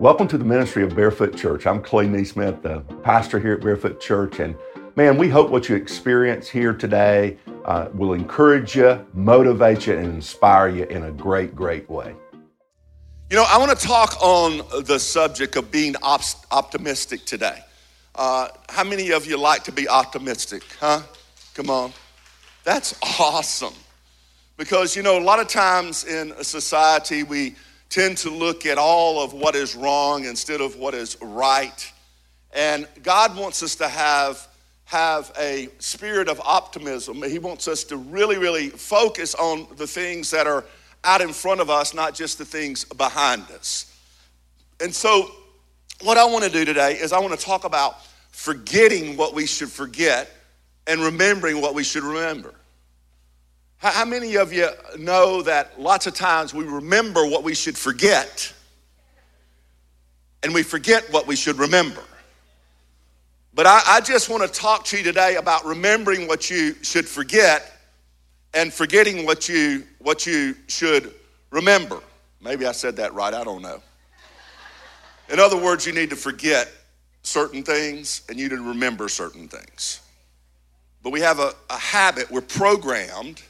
Welcome to the ministry of Barefoot Church. I'm Clay Neesmith, the pastor here at Barefoot Church, and man, we hope what you experience here today uh, will encourage you, motivate you, and inspire you in a great, great way. You know, I want to talk on the subject of being op- optimistic today. Uh, how many of you like to be optimistic, huh? Come on. That's awesome. Because, you know, a lot of times in society, we tend to look at all of what is wrong instead of what is right. And God wants us to have, have a spirit of optimism. He wants us to really, really focus on the things that are out in front of us, not just the things behind us. And so, what I want to do today is I want to talk about forgetting what we should forget and remembering what we should remember. How many of you know that lots of times we remember what we should forget and we forget what we should remember? But I, I, just want to talk to you today about remembering what you should forget and forgetting what you, what you should remember. Maybe I said that right, I don't know. In other words, you need to forget certain things and you need to remember certain things. But we have a, a habit, we're programmed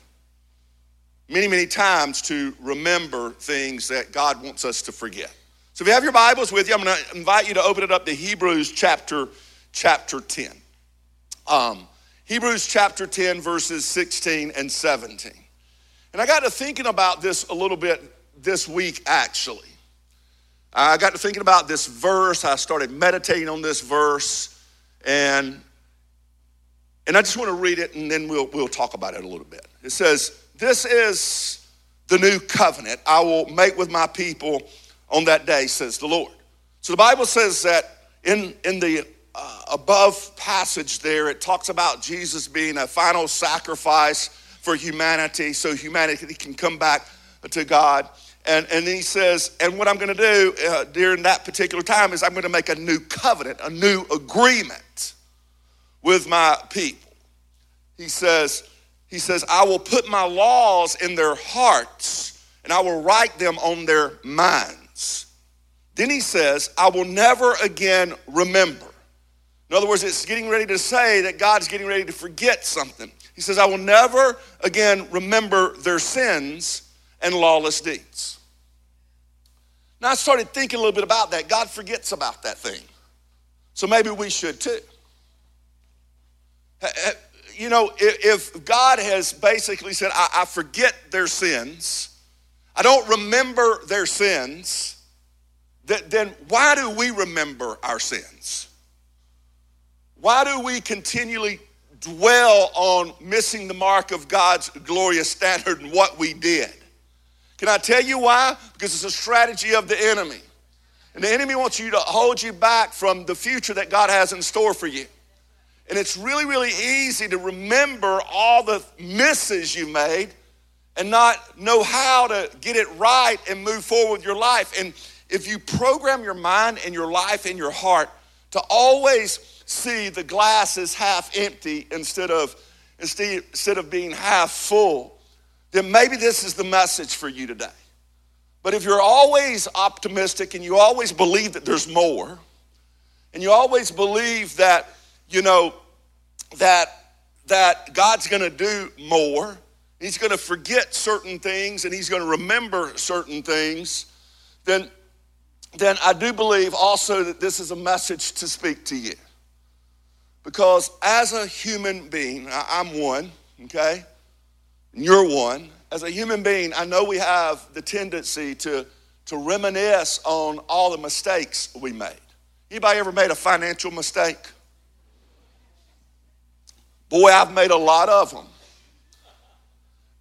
many, many times to remember things that God wants us to forget. So if you have your Bibles with you, I'm going to invite you to open it up to Hebrews chapter chapter 10. Um, Hebrews chapter 10, verses 16 and 17. And I got to thinking about this a little bit this week, actually. I got to thinking about this verse. I started meditating on this verse, and, and I just want to read it, and then we'll, we'll talk about it a little bit. It says, this is the new covenant I will make with my people on that day, says the Lord. So the Bible says that in, in the uh, above passage there, it talks about Jesus being a final sacrifice for humanity so humanity can come back to God. And, and he says, and what I'm going to do uh, during that particular time is I'm going to make a new covenant, a new agreement with my people. He says, he says, I will put my laws in their hearts and I will write them on their minds. Then he says, I will never again remember. In other words, it's getting ready to say that God's getting ready to forget something. He says, I will never again remember their sins and lawless deeds. Now, I started thinking a little bit about that. God forgets about that thing. So maybe we should too you know, if God has basically said, I, I forget their sins, I don't remember their sins, that, then why do we remember our sins? Why do we continually dwell on missing the mark of God's glorious standard and what we did? Can I tell you why? Because it's a strategy of the enemy. And the enemy wants you to hold you back from the future that God has in store for you. And it's really, really easy to remember all the misses you made and not know how to get it right and move forward with your life. And if you program your mind and your life and your heart to always see the glass is half empty instead of instead of being half full, then maybe this is the message for you today. But if you're always optimistic and you always believe that there's more, and you always believe that you know, that, that God's going to do more. He's going to forget certain things and he's going to remember certain things. Then, then I do believe also that this is a message to speak to you. Because as a human being, I'm one, okay? And you're one. As a human being, I know we have the tendency to, to reminisce on all the mistakes we made. Anybody ever made a financial mistake? Boy, I've made a lot of them.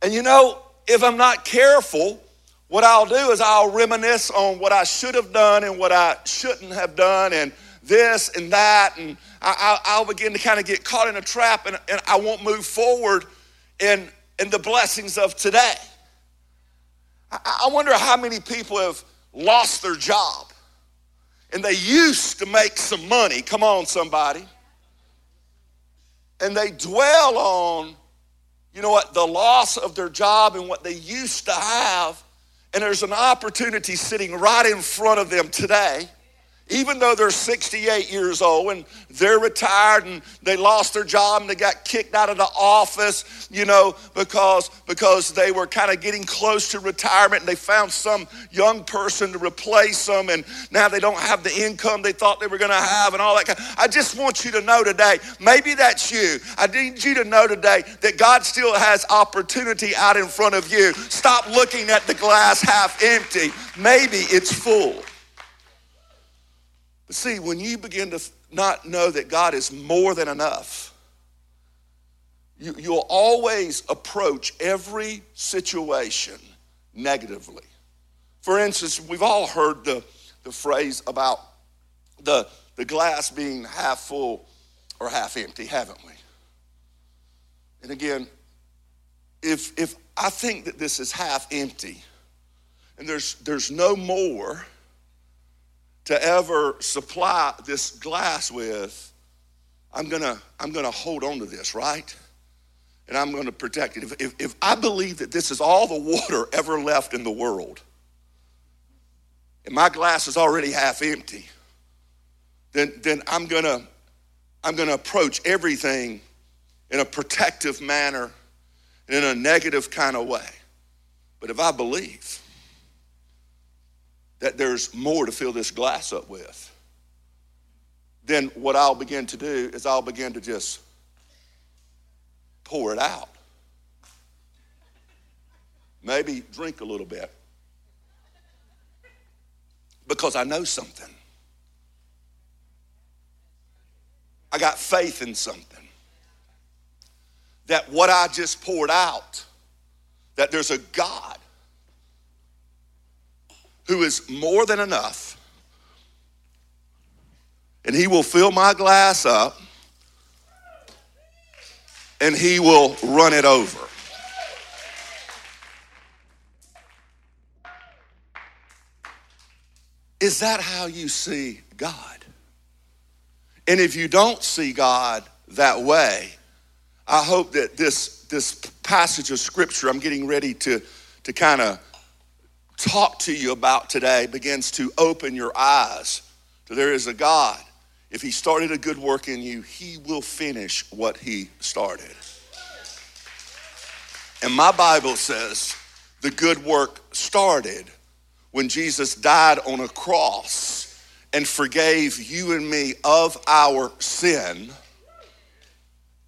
And you know, if I'm not careful, what I'll do is I'll reminisce on what I should have done and what I shouldn't have done, and this and that, and I, will begin to kind of get caught in a trap, and, and I won't move forward in, in the blessings of today. I, I wonder how many people have lost their job, and they used to make some money. Come on, somebody and they dwell on, you know what, the loss of their job and what they used to have. And there's an opportunity sitting right in front of them today even though they're 68 years old and they're retired and they lost their job and they got kicked out of the office, you know, because because they were kind of getting close to retirement and they found some young person to replace them and now they don't have the income they thought they were going to have and all that. kind. I just want you to know today, maybe that's you. I need you to know today that God still has opportunity out in front of you. Stop looking at the glass half empty. Maybe it's full. But see, when you begin to not know that God is more than enough, you, you'll always approach every situation negatively. For instance, we've all heard the, the phrase about the, the glass being half full or half empty, haven't we? And again, if, if I think that this is half empty and there's, there's no more to ever supply this glass with, I'm gonna, I'm gonna hold on to this, right? And I'm gonna protect it. If, if, if I believe that this is all the water ever left in the world, and my glass is already half empty, then, then I'm gonna, I'm gonna approach everything in a protective manner, and in a negative kind of way. But if I believe, that there's more to fill this glass up with, then what I'll begin to do is I'll begin to just pour it out. Maybe drink a little bit. Because I know something. I got faith in something. That what I just poured out, that there's a God who is more than enough, and he will fill my glass up and he will run it over. Is that how you see God? And if you don't see God that way, I hope that this, this passage of scripture I'm getting ready to, to kind of talk to you about today begins to open your eyes to there is a God. If He started a good work in you, He will finish what He started. And my Bible says the good work started when Jesus died on a cross and forgave you and me of our sin.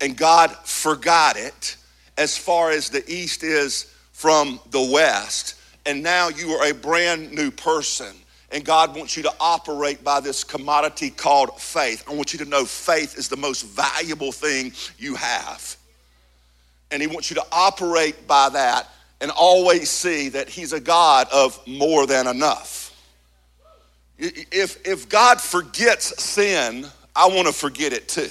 And God forgot it as far as the east is from the west and now you are a brand new person. And God wants you to operate by this commodity called faith. I want you to know faith is the most valuable thing you have. And He wants you to operate by that and always see that He's a God of more than enough. If, if God forgets sin, I want to forget it too.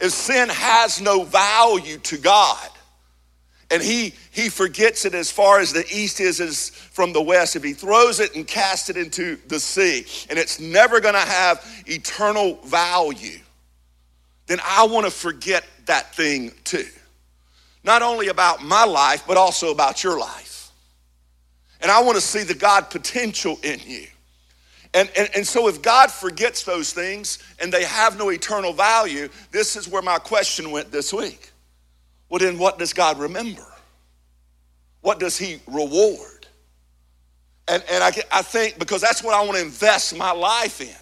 If sin has no value to God, and he he forgets it as far as the east is as from the west. If he throws it and casts it into the sea and it's never going to have eternal value then i want to forget that thing too. Not only about my life but also about your life. And i want to see the god potential in you. And, and, and so if god forgets those things and they have no eternal value this is where my question went this week well, then what does God remember? What does He reward? And, and I, I think because that's what I want to invest my life in.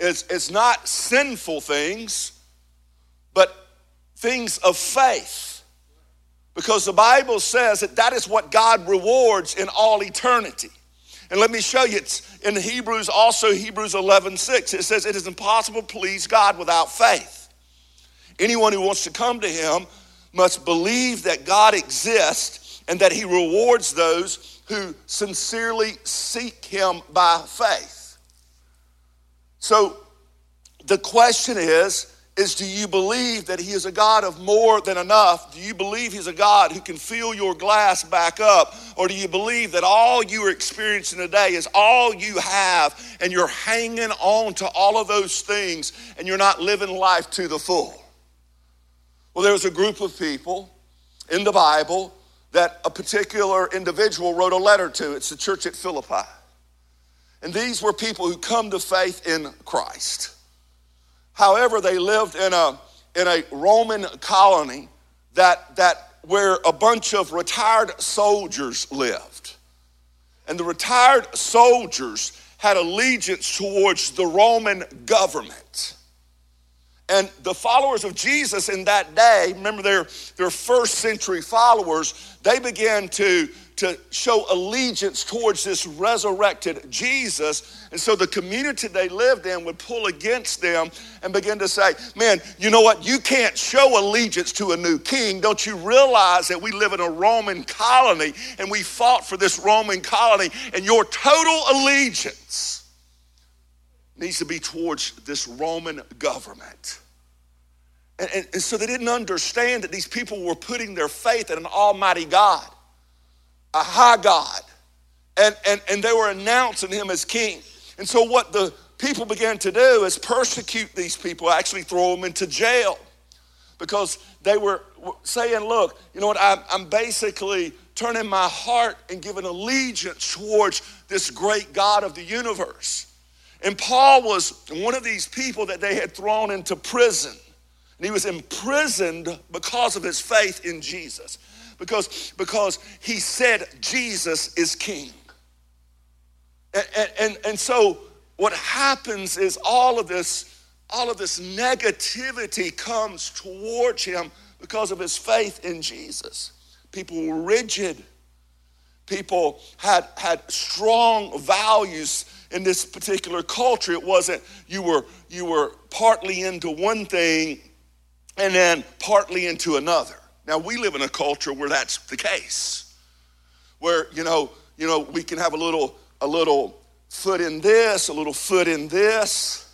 It's, it's not sinful things, but things of faith. Because the Bible says that that is what God rewards in all eternity. And let me show you, it's in Hebrews, also Hebrews 11 6. It says, It is impossible to please God without faith. Anyone who wants to come to him must believe that God exists and that he rewards those who sincerely seek him by faith. So the question is is do you believe that he is a God of more than enough? Do you believe he's a God who can fill your glass back up? Or do you believe that all you are experiencing today is all you have and you're hanging on to all of those things and you're not living life to the full? Well, there was a group of people in the Bible that a particular individual wrote a letter to. It's the church at Philippi. And these were people who come to faith in Christ. However, they lived in a, in a Roman colony that, that where a bunch of retired soldiers lived. And the retired soldiers had allegiance towards the Roman government. And the followers of Jesus in that day, remember their, their first century followers, they began to to show allegiance towards this resurrected Jesus. And so the community they lived in would pull against them and begin to say, Man, you know what? You can't show allegiance to a new king. Don't you realize that we live in a Roman colony and we fought for this Roman colony, and your total allegiance needs to be towards this Roman government. And, and, and so they didn't understand that these people were putting their faith in an almighty God a high God. And, and, and they were announcing him as king. And so, what the people began to do is persecute these people, actually throw them into jail because they were saying, Look, you know what? I'm, I'm basically turning my heart and giving allegiance towards this great God of the universe. And Paul was one of these people that they had thrown into prison. And he was imprisoned because of his faith in Jesus because, because he said Jesus is king. And, and, and so what happens is all of this, all of this negativity comes towards him because of his faith in Jesus. People were rigid. People had, had strong values in this particular culture. It wasn't you were you were partly into one thing and then partly into another. Now we live in a culture where that's the case. Where, you know, you know, we can have a little a little foot in this, a little foot in this.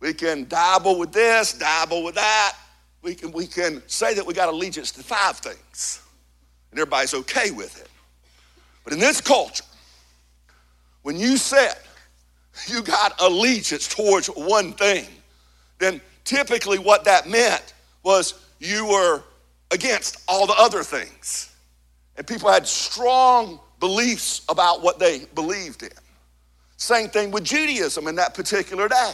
We can dabble with this, dabble with that. We can we can say that we got allegiance to five things. And everybody's okay with it. But in this culture, when you said you got allegiance towards one thing, then typically what that meant was you were against all the other things. And people had strong beliefs about what they believed in. Same thing with Judaism in that particular day.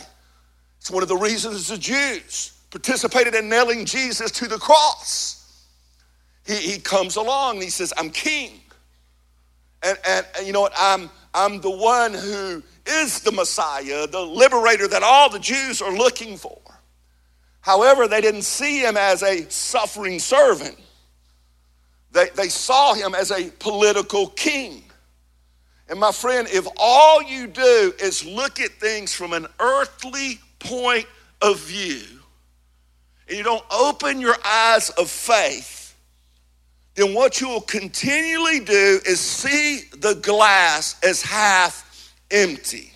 It's one of the reasons the Jews participated in nailing Jesus to the cross. He, he comes along and he says, I'm king. And, and, and you know what? I'm, I'm the one who is the Messiah, the liberator that all the Jews are looking for. However, they didn't see him as a suffering servant, they, they saw him as a political king. And my friend, if all you do is look at things from an earthly point of view, and you don't open your eyes of faith, then what you will continually do is see the glass as half empty.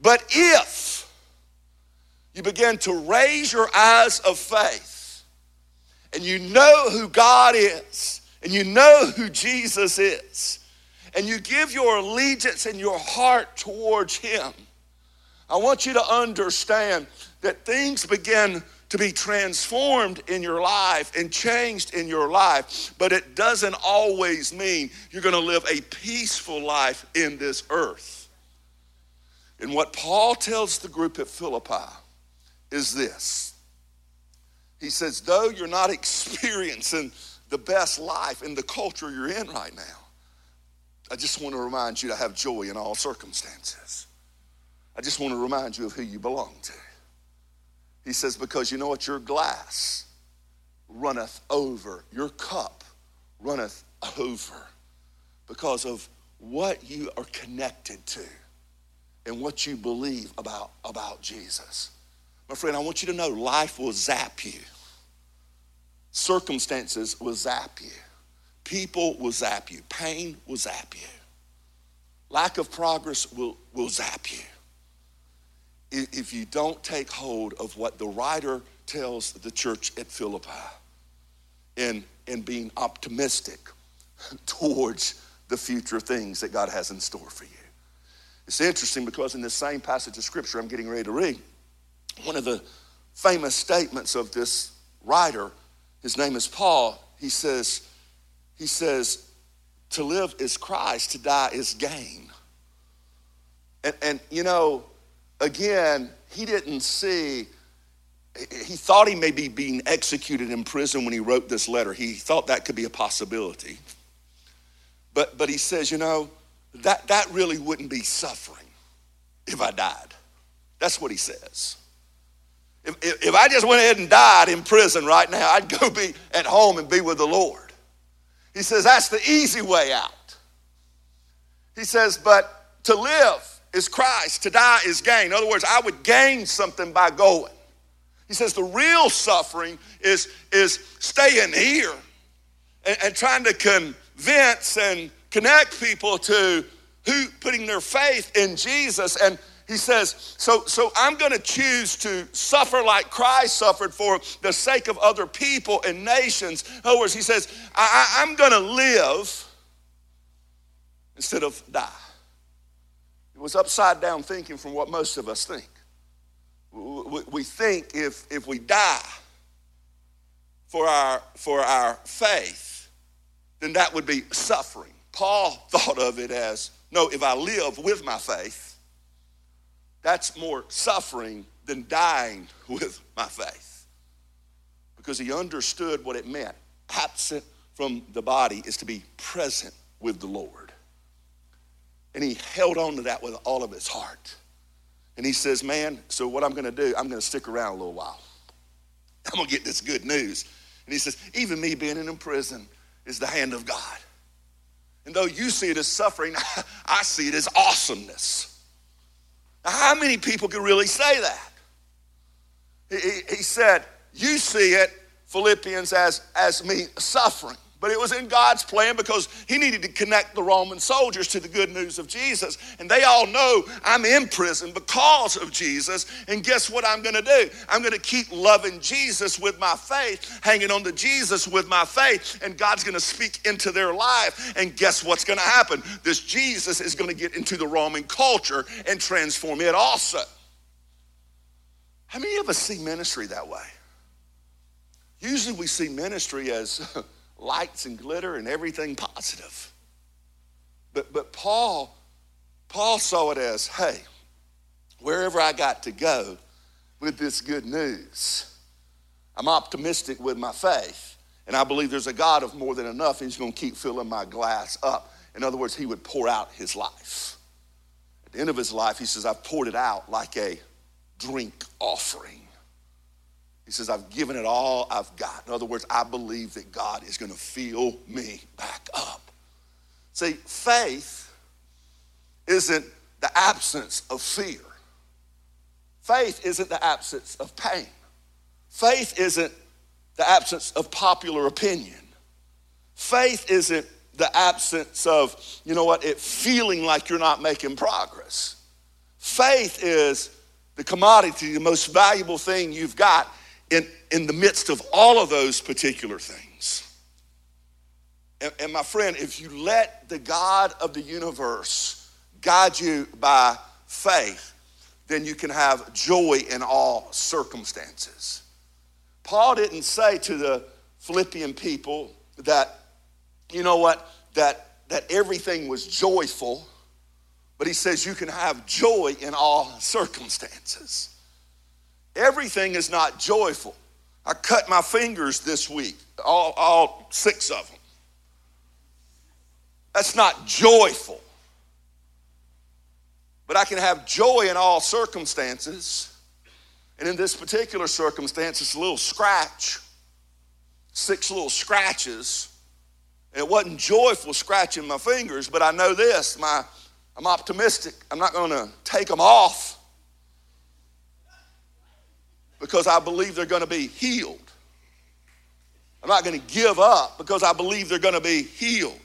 But if you begin to raise your eyes of faith. And you know who God is. And you know who Jesus is. And you give your allegiance and your heart towards Him, I want you to understand that things begin to be transformed in your life and changed in your life, but it doesn't always mean you're going to live a peaceful life in this earth. And what Paul tells the group at Philippi is this He says, though you're not experiencing the best life in the culture you're in right now, I just want to remind you to have joy in all circumstances. I just want to remind you of who you belong to. He says, because you know what? Your glass runneth over, your cup runneth over because of what you are connected to and what you believe about, about Jesus. My friend, I want you to know life will zap you. Circumstances will zap you. People will zap you. Pain will zap you. Lack of progress will, will zap you. If you don't take hold of what the writer tells the church at Philippi in, in being optimistic towards the future things that God has in store for you. It's interesting because in this same passage of scripture I'm getting ready to read, one of the famous statements of this writer, his name is Paul, he says, he says, to live is Christ, to die is gain. And, and you know, again, he didn't see, he thought he may be being executed in prison when he wrote this letter. He thought that could be a possibility. But, but he says, you know, that, that really wouldn't be suffering if I died. That's what he says. If, if, I just went ahead and died in prison right now, I'd go be at home and be with the Lord. He says, that's the easy way out. He says, but to live is Christ, to die is gain. In other words, I would gain something by going. He says the real suffering is, is staying here and, and trying to convince and connect people to who putting their faith in Jesus. And he says, so, so I'm going to choose to suffer like Christ suffered for the sake of other people and nations. In other words, he says, I, I'm going to live instead of die. It was upside down thinking from what most of us think. We think if, if we die for our, for our faith, then that would be suffering. Paul thought of it as no, if I live with my faith, that's more suffering than dying with my faith. Because he understood what it meant. Absent from the body is to be present with the Lord. And he held on to that with all of his heart. And he says, Man, so what I'm going to do, I'm going to stick around a little while. I'm going to get this good news. And he says, Even me being in prison is the hand of God. And though you see it as suffering, I see it as awesomeness. How many people can really say that? He, he said, You see it, Philippians, as, as me suffering. But it was in God's plan because He needed to connect the Roman soldiers to the good news of Jesus. And they all know I'm in prison because of Jesus. And guess what I'm going to do? I'm going to keep loving Jesus with my faith, hanging on to Jesus with my faith. And God's going to speak into their life. And guess what's going to happen? This Jesus is going to get into the Roman culture and transform it also. How many of us see ministry that way? Usually we see ministry as lights and glitter and everything positive. But, but Paul, Paul saw it as, hey, wherever I got to go with this good news, I'm optimistic with my faith. And I believe there's a God of more than enough. He's going to keep filling my glass up. In other words, he would pour out his life. At the end of his life, he says, I've poured it out like a drink offering. He says, I've given it all I've got. In other words, I believe that God is going to fill me back up. See, faith isn't the absence of fear, faith isn't the absence of pain, faith isn't the absence of popular opinion, faith isn't the absence of, you know what, it feeling like you're not making progress. Faith is the commodity, the most valuable thing you've got in, in the midst of all of those particular things. And, and my friend, if you let the God of the universe guide you by faith, then you can have joy in all circumstances. Paul didn't say to the Philippian people that, you know what, that, that everything was joyful, but he says you can have joy in all circumstances. Everything is not joyful. I cut my fingers this week, all, all six of them. That's not joyful. But I can have joy in all circumstances. And in this particular circumstance, it's a little scratch, six little scratches. And it wasn't joyful scratching my fingers, but I know this my, I'm optimistic. I'm not going to take them off because I believe they're going to be healed. I'm not going to give up because I believe they're going to be healed.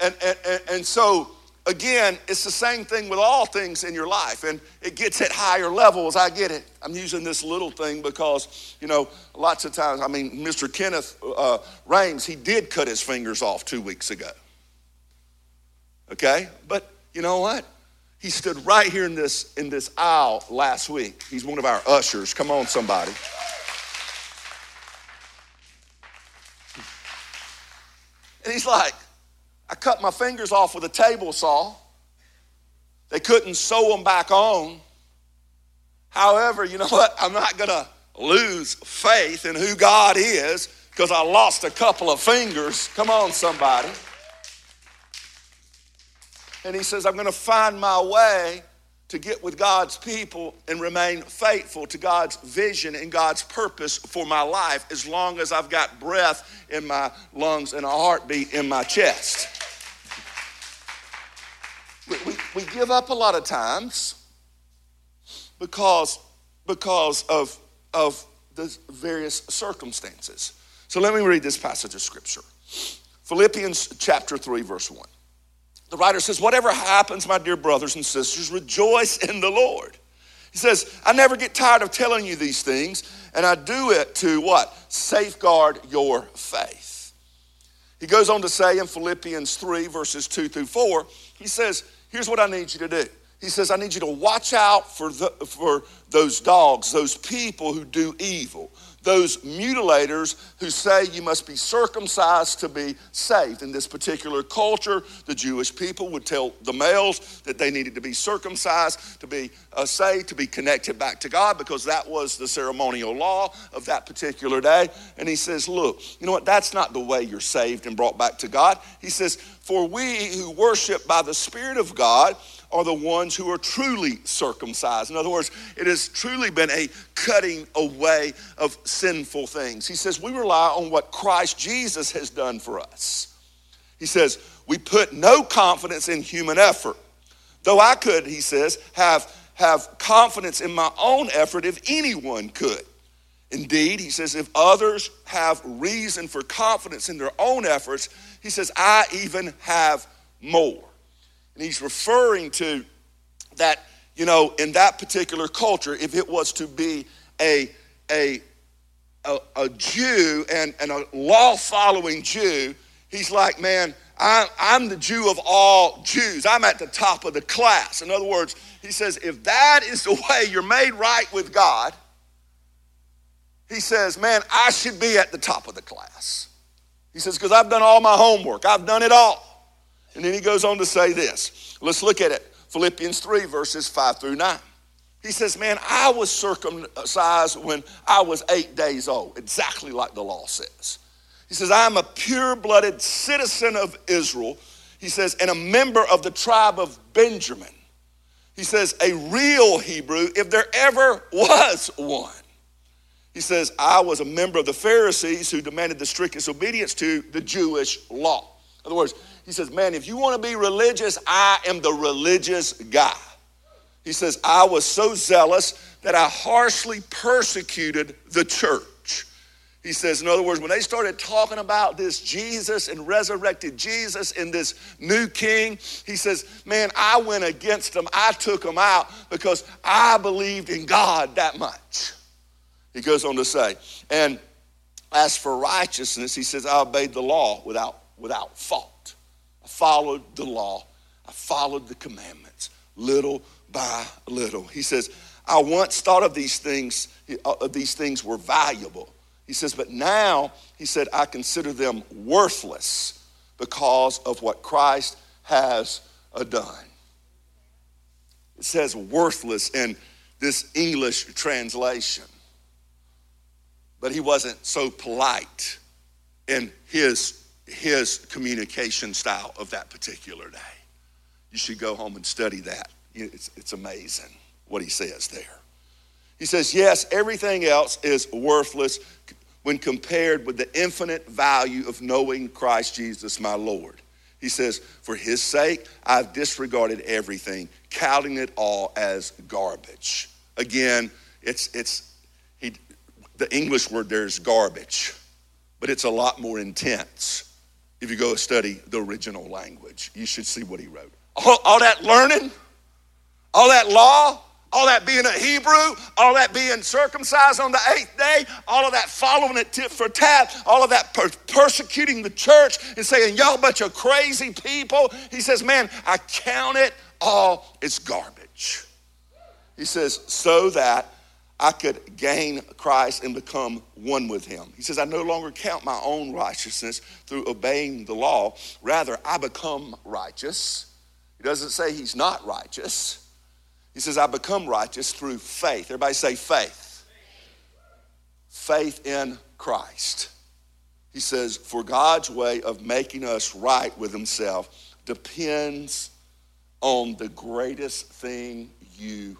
And, and, and so, again, it's the same thing with all things in your life, and it gets at higher levels. I get it. I'm using this little thing because, you know, lots of times, I mean, Mr. Kenneth uh, Rames, he did cut his fingers off two weeks ago. Okay? But you know what? He stood right here in this, in this aisle last week. He's one of our ushers. Come on, somebody. And he's like, I cut my fingers off with a table saw. They, couldn't sew them back on. However, you know what? I'm not going to lose faith in who God is because I lost a couple of fingers. Come on, somebody. And he says, I'm going to find my way to get with God's people and remain faithful to God's vision and God's purpose for my life as long as I've got breath in my lungs and a heartbeat in my chest. We, we, we give up a lot of times because, because of, of the various circumstances. So let me read this passage of scripture Philippians chapter 3, verse 1. The writer says, Whatever happens, my dear brothers and sisters, rejoice in the Lord. He says, I never get tired of telling you these things, and I do it to what? Safeguard your faith. He goes on to say in Philippians 3, verses 2 through 4, he says, Here's what I need you to do. He says, I need you to watch out for, the, for those dogs, those people who do evil, those mutilators who say you must be circumcised to be saved. In this particular culture, the Jewish people would tell the males that they needed to be circumcised to be uh, saved, to be connected back to God, because that was the ceremonial law of that particular day. And he says, Look, you know what? That's not the way you're saved and brought back to God. He says, For we who worship by the Spirit of God, are the ones who are truly circumcised. In other words, it has truly been a cutting away of sinful things. He says, We rely on what Christ Jesus has done for us. He says, We put no confidence in human effort. Though I could, he says, have, have confidence in my own effort if anyone could. Indeed, he says, if others have reason for confidence in their own efforts, he says, I even have more. And he's referring to that, you know, in that particular culture, if it was to be a, a, a, a Jew and, and a law following Jew, he's like, man, I, I'm the Jew of all Jews. I'm at the top of the class. In other words, he says, if that is the way you're made right with God, he says, man, I should be at the top of the class. He says, because I've done all my homework, I've done it all. And then he goes on to say this. Let's look at it. Philippians 3, verses 5 through 9. He says, Man, I was circumcised when I was eight days old, exactly like the law says. He says, I am a pure blooded citizen of Israel. He says, and a member of the tribe of Benjamin. He says, a real Hebrew, if there ever was one. He says, I was a member of the Pharisees who demanded the strictest obedience to the Jewish law. In other words, he says, Man, if you want to be religious, I am the religious guy. He says, I was so zealous that I harshly persecuted the church. He says, in other words, when they started talking about this Jesus and resurrected Jesus and this new king, he says, Man, I went against them. I took them out because I believed in God that much. He goes on to say, And as for righteousness, he says, I obeyed the law without, without fault. I followed the law, I followed the commandments little by little. He says, I once thought of these things, uh, these things were valuable. He says, but now, he said, I consider them worthless because of what Christ has uh, done. It says worthless in this English translation. But he wasn't so polite in his his communication style of that particular day. You should go home and study that. It's, it's amazing what he says there. He says, Yes, everything else is worthless when compared with the infinite value of knowing Christ Jesus, my Lord. He says, For his sake, I've disregarded everything, counting it all as garbage. Again, it's, it's he, the English word there is garbage, but it's a lot more intense if you go study the original language. You should see what he wrote. All, all that learning, all that law, all that being a Hebrew, all that being circumcised on the eighth day, all of that following it tit for tat, all of that per- persecuting the church and saying, Y'all bunch of crazy people. He says, Man, I count it all as garbage. He says, So that I could gain Christ and become one with him. He says, I no longer count my own righteousness through obeying the law. Rather, I become righteous. He doesn't say he's not righteous. He says, I become righteous through faith. Everybody say faith. Faith in Christ. He says, For God's way of making us right with Himself depends on the greatest thing you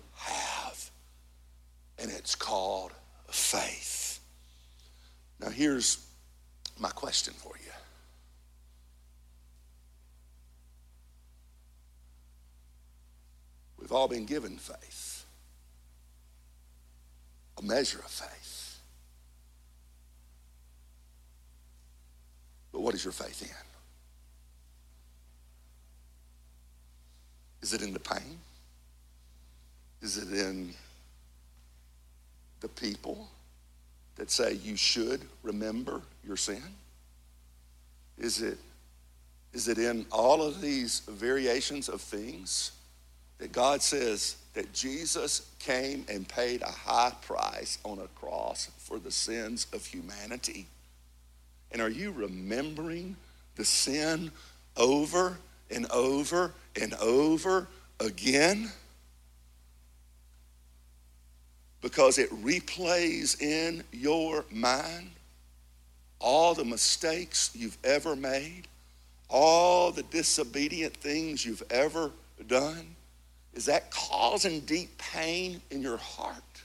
and it's called faith. Now, here's my question for you We've all been given faith, a measure of faith. But what is your faith in? Is it in the pain? Is it in the people that say you should remember your sin? Is it, is it in all of these variations of things that God says that Jesus came and paid a high price on a cross for the sins of humanity? And are you remembering the sin over and over and over again? Because it replays in your mind all the mistakes you've ever made, all the disobedient things you've ever done. Is that causing deep pain in your heart?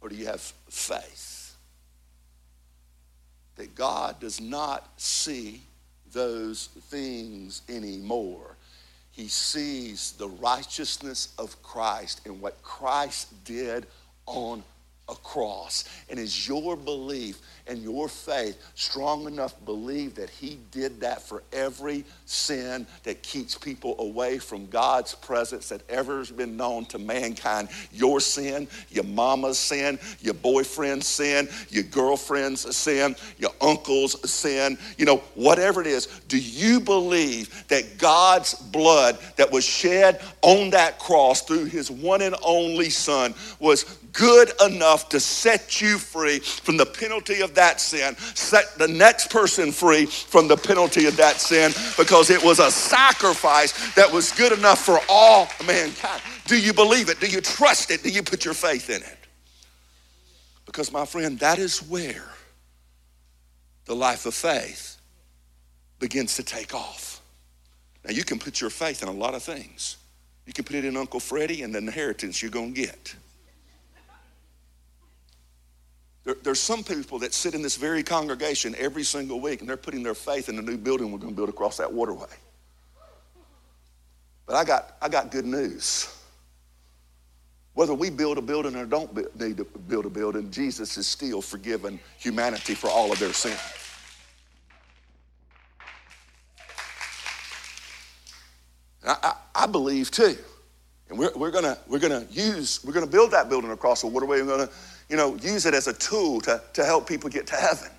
Or do you have faith that God does not see those things anymore? He sees the righteousness of Christ and what Christ did on a cross. And is your belief and your faith strong enough believe that he did that for every sin that keeps people away from God's presence that ever has been known to mankind? Your sin, your mama's sin, your boyfriend's sin, your girlfriend's sin, your uncle's sin, you know, whatever it is. Do you believe that God's blood that was shed on that cross through his one and only son was good enough to set you free from the penalty of that sin, set the next person free from the penalty of that sin because it was a sacrifice that was good enough for all mankind. Do you believe it? Do you trust it? Do you put your faith in it? Because, my friend, that is where the life of faith begins to take off. Now, you can put your faith in a lot of things. You can put it in Uncle Freddie and the inheritance you're going to get. There, there's some people that sit in this very congregation every single week and they're putting their faith in the new building we're going to build across that waterway. But I got, I got good news. Whether we build a building or don't need to build a building, Jesus is still forgiven humanity for all of their sin. I, I, I believe too. And we're, we're gonna we're gonna use we're gonna build that building across the waterway. We're gonna you know, use it as a tool to, to help people get to heaven,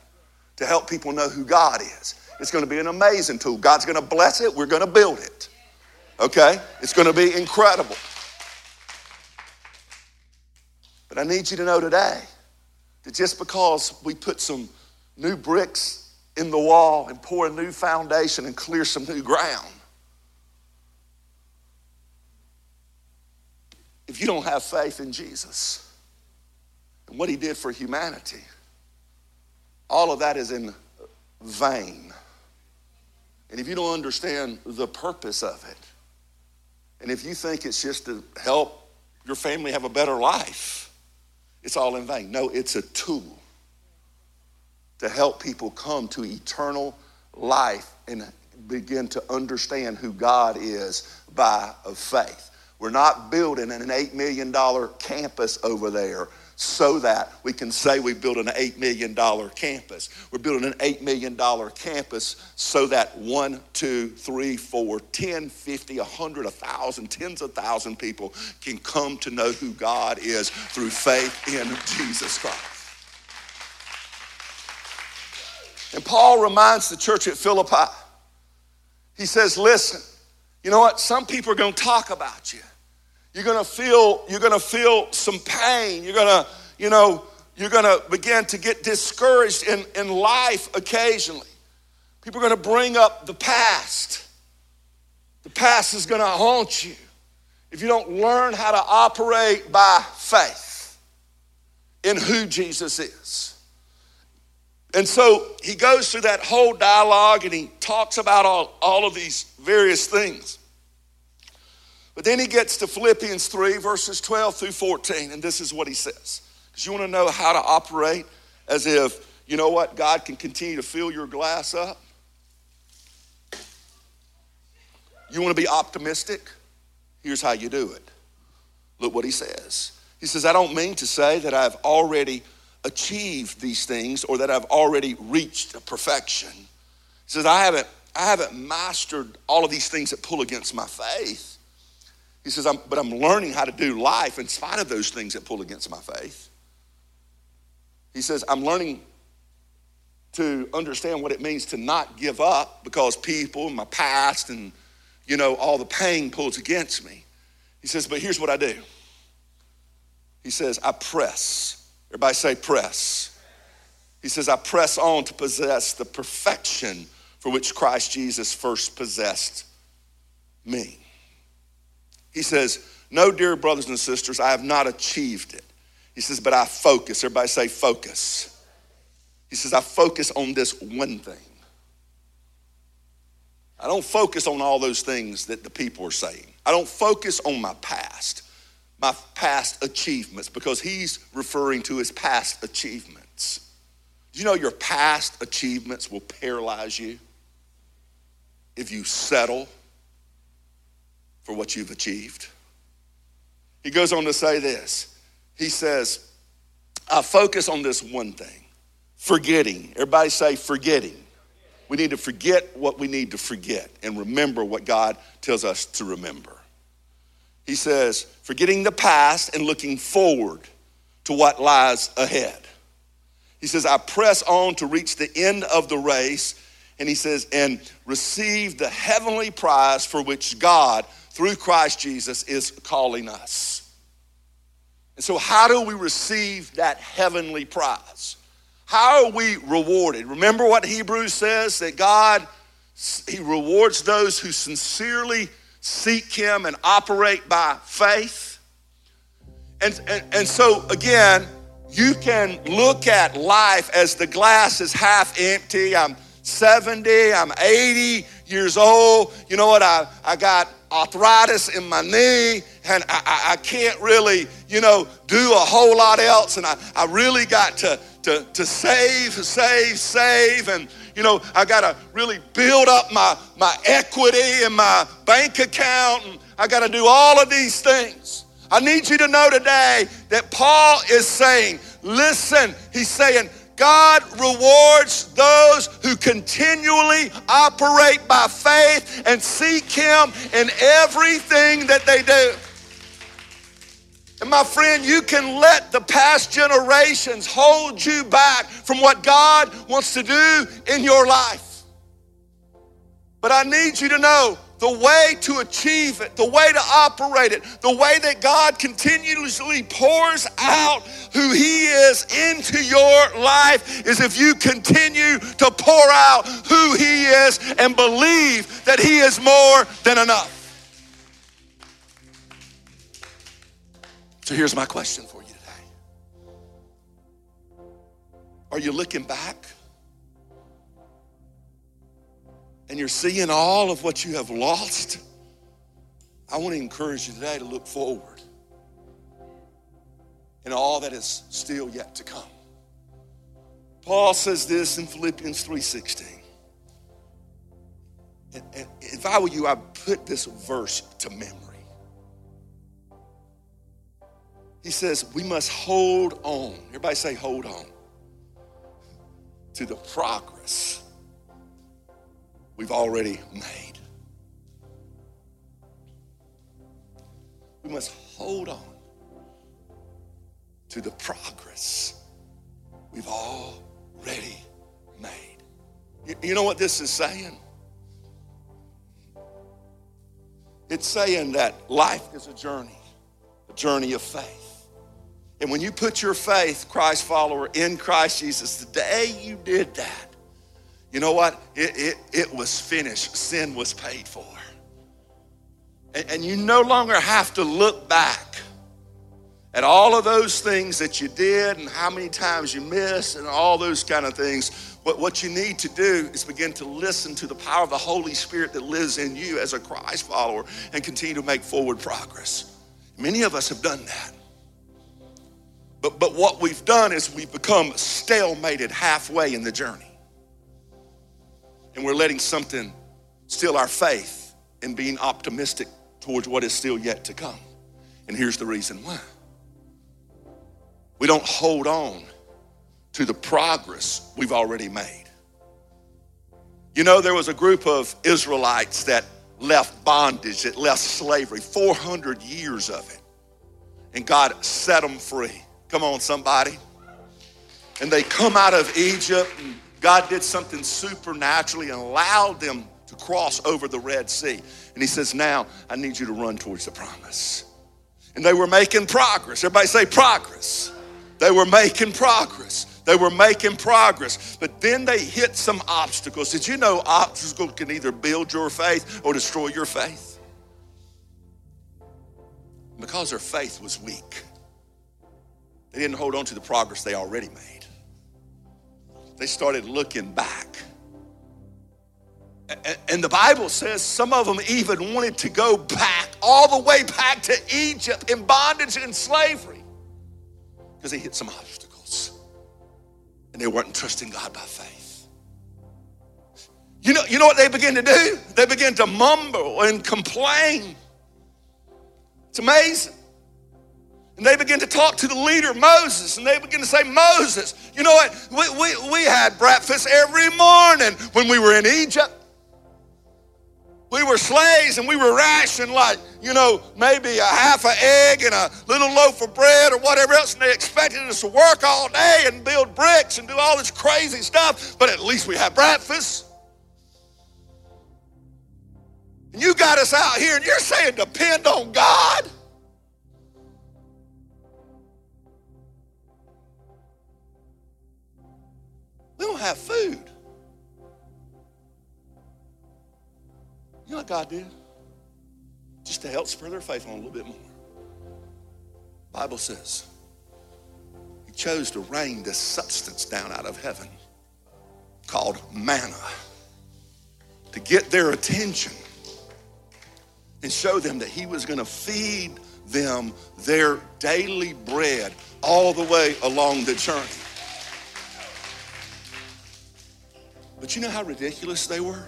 to help people know who God is. It's going to be an amazing tool. God's going to bless it. We're going to build it. Okay? It's going to be incredible. But I need you to know today that just because we put some new bricks in the wall and pour a new foundation and clear some new ground, if you don't have faith in Jesus, and what he did for humanity, all of that is in vain. And if you don't understand the purpose of it, and if you think it's just to help your family have a better life, it's all in vain. No, it's a tool to help people come to eternal life and begin to understand who God is by faith. We're not building an $8 million campus over there so that we can say we built an $8 million campus. We're building an $8 million campus so that one, two, three, four, 10, 50, 100, 1,000, tens of thousand people can come to know who God is through faith in Jesus Christ. And Paul reminds the church at Philippi, he says, listen, you know what? Some people are going to talk about you. You're to feel you're to feel some pain. You're to, you know, you're to begin to get discouraged in, in life occasionally. People are to bring up the past. The past is to haunt you if you don't learn how to operate by faith in who Jesus is. And so he goes through that whole dialogue and he talks about all, all of these various things. But then he gets to Philippians 3, verses 12 through 14, and this is what he says. Because you want to know how to operate as if, you know what, God can continue to fill your glass up. You want to be optimistic? Here's how you do it. Look what he says. He says, I don't mean to say that I've already achieved these things or that I've already reached perfection. He says, I haven't, I haven't mastered all of these things that pull against my faith. He says, I'm, but I'm learning how to do life in spite of those things that pull against my faith. He says, I'm learning to understand what it means to not give up because people in my past and, you know, all the pain pulls against me. He says, but here's what I do. He says, I press. Everybody say press. He says, I press on to possess the perfection for which Christ Jesus first possessed me. He says, No, dear brothers and sisters, I have not achieved it. He says, But I focus. Everybody say focus. He says, I focus on this one thing. I don't focus on all those things that the people are saying. I don't focus on my past, my past achievements, because he's referring to his past achievements. Do you know your past achievements will paralyze you if you settle for what you've achieved? He goes on to say this. He says, I focus on this one thing forgetting. Everybody say forgetting. We need to forget what we need to forget and remember what God tells us to remember. He says, forgetting the past and looking forward to what lies ahead. He says, I press on to reach the end of the race. And he says, and receive the heavenly prize for which God, through Christ Jesus, is calling us. And so, how do we receive that heavenly prize? How are we rewarded? Remember what Hebrews says that God, He rewards those who sincerely seek Him and operate by faith. And, and, and so, again, you can look at life as the glass is half empty. I'm 70, I'm 80 years old. You know what? I, I got arthritis in my knee and I, I, can't really, you know, do a whole lot else. And I, I really got to, to, to save, save, save. And, you know, I got to really build up my, my equity in my bank account. And I got to do all of these things. I need you to know today that Paul is saying, listen, he's saying, God rewards those who continually operate by faith and seek Him in everything that they do. And my friend, you can let the past generations hold you back from what God wants to do in your life. But I need you to know the way to achieve it, the way to operate it, the way that God continuously pours out who He is into your life is if you continue to pour out who He is and believe that He is more than enough. So here's my question for you today Are you looking back? And you're seeing all of what you have lost, I want to encourage you today to look forward in all that is still yet to come. Paul says this in Philippians 3:16. And, and if I were you, I'd put this verse to memory. He says, we must hold on. Everybody say, hold on to the progress we've already made. We must hold on to the progress we've already made. You know what this is saying? It's saying that life is a journey, a journey of faith. And when you put your faith, Christ follower, in Christ Jesus, the day you did that, you know what? It, it, it was finished. Sin was paid for. And, and you no longer have to look back at all of those things that you did and how many times you missed and all those kind of things. What, what you need to do is begin to listen to the power of the Holy Spirit that lives in you as a Christ follower and continue to make forward progress. Many of us have done that. But, but what we've done is we've become stalemated halfway in the journey. And we're letting something steal our faith and being optimistic towards what is still yet to come. And here's the reason why we don't hold on to the progress we've already made. You know, there was a group of Israelites that left bondage, that left slavery, 400 years of it. And God set them free. Come on, somebody. And they come out of Egypt, and God did something supernaturally and allowed them to cross over the Red Sea. And He says, Now I need you to run towards the promise. And they were making progress. Everybody say progress. They were making progress. They were making progress. But then they hit some obstacles. Did you know obstacles can either build your faith or destroy your faith? Because their faith was weak, they didn't hold on to the progress they already made. They started looking back. And the Bible says some of them even wanted to go back, all the way back to Egypt in bondage and slavery because they hit some obstacles and they weren't trusting God by faith. You know, you know what they begin to do? They begin to mumble and complain. It's amazing. And they begin to talk to the leader, Moses, and they begin to say, Moses, you know what? We, we, we had breakfast every morning when we were in Egypt we were slaves and we were rationed like, you know, maybe a half an egg and a little loaf of bread or whatever else, and they expected us to work all day and build bricks and do all this crazy stuff, but at least we had breakfast. And you got us out here and you're saying depend on God? Have food. You know what God did? Just to help spur their faith on a little bit more. Bible says he chose to rain this substance down out of heaven called manna to get their attention and show them that he was going to feed them their daily bread all the way along the journey. But you know how ridiculous they were?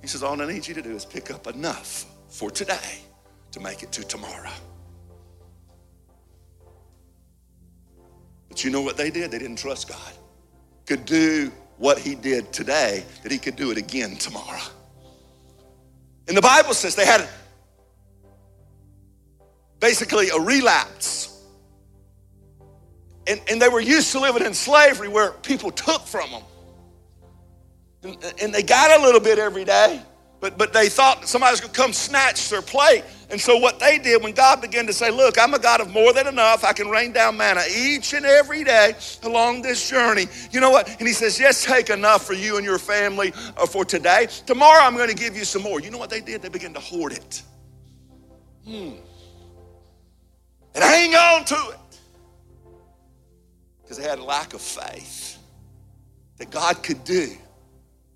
He says, All I need you to do is pick up enough for today to make it to tomorrow. But you know what they did? They didn't trust God. Could do what he did today, that he could do it again tomorrow. And the Bible says they had basically a relapse. And, and they were used to living in slavery where people took from them. And, they got a little bit every day, but, but they thought somebody was going to come snatch their plate. And so, what they did when God began to say, Look, I'm a God of more than enough, I can rain down manna each and every day along this journey. You know what? And He says, Yes, take enough for you and your family uh, for today. Tomorrow, I'm going to give you some more. You know what they did? They began to hoard it. Hmm. And hang on to it. Because they had a lack of faith that God could do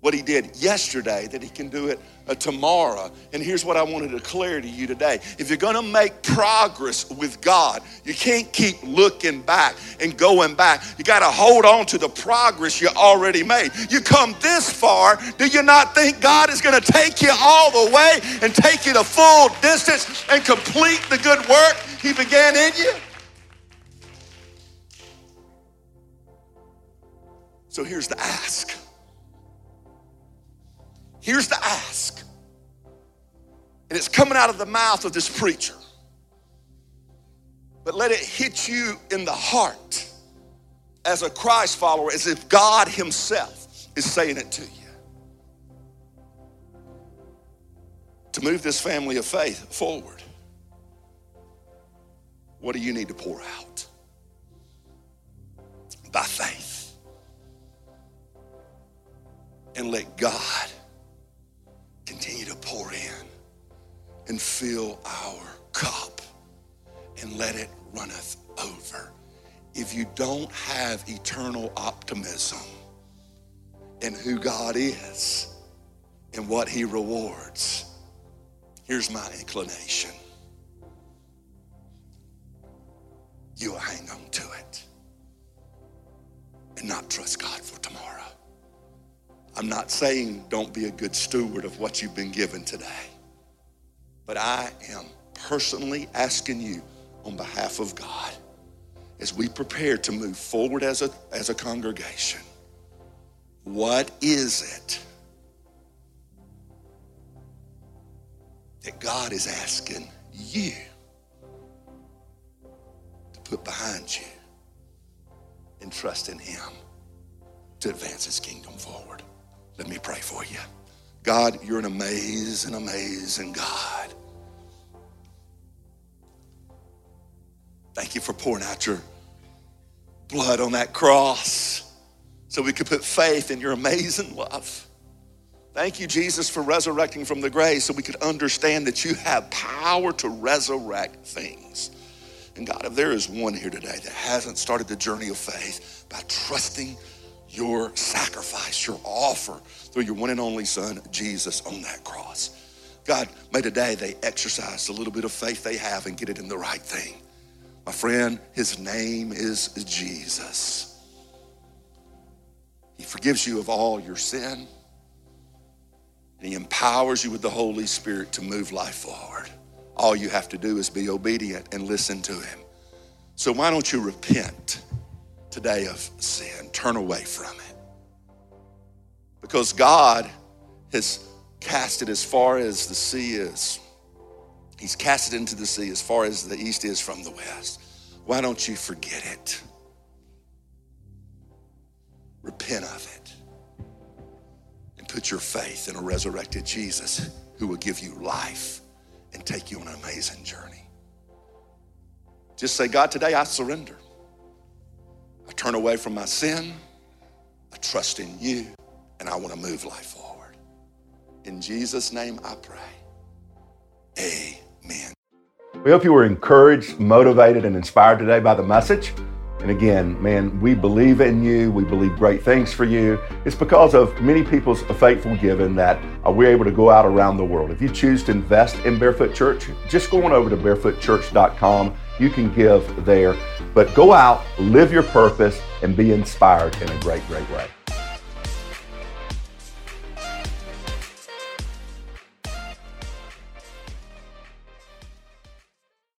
what he did yesterday, that he can do it uh, tomorrow. And here's what I want to declare to you today. If you're going to make progress with God, you can't keep looking back and going back. You got to hold on to the progress you already made. You come this far, do you not think God is going to take you all the way and take you the full distance and complete the good work he began in you? So here's the ask. Here's the ask. And it's coming out of the mouth of this preacher. But let it hit you in the heart as a Christ follower, as if God Himself is saying it to you. To move this family of faith forward, what do you need to pour out? By faith. And let God continue to pour in and fill our cup and let it runneth over. If you don't have eternal optimism in who God is and what He rewards, here's my inclination you'll hang on to it and not trust God for tomorrow. I'm not saying don't be a good steward of what you've been given today, but I am personally asking you on behalf of God as we prepare to move forward as a, as a congregation. What is it that God is asking you to put behind you and trust in Him to advance His kingdom forward? Let me pray for you. God, you're an amazing, amazing God. Thank you for pouring out your blood on that cross so we could put faith in your amazing love. Thank you, Jesus, for resurrecting from the grave so we could understand that you have power to resurrect things. And God, if there is one here today that hasn't started the journey of faith by trusting your sacrifice, your offer through your one and only Son, Jesus, on that cross. God, may today they exercise a little bit of faith they have and get it in the right thing. My friend, his name is Jesus. He forgives you of all your sin, and he empowers you with the Holy Spirit to move life forward. All you have to do is be obedient and listen to him. So, why don't you repent today of sin? Turn away from it. Because God has cast it as far as the sea is He's cast it into the sea as far as the east is from the west. Why don't you forget it? Repent of it. And put your faith in a resurrected Jesus who will give you life and take you on an amazing journey. Just say, God, today I surrender. I turn away from my sin. I trust in you, and I want to move life forward. In Jesus' name I pray. Amen. We hope you were encouraged, motivated, and inspired today by the message. And again, man, we believe in you. We believe great things for you. It's because of many people's faithful giving that uh, we're able to go out around the world. If you choose to invest in Barefoot Church, just go on over to barefootchurch.com. You can give there. But go out, live your purpose, and be inspired in a great, great way.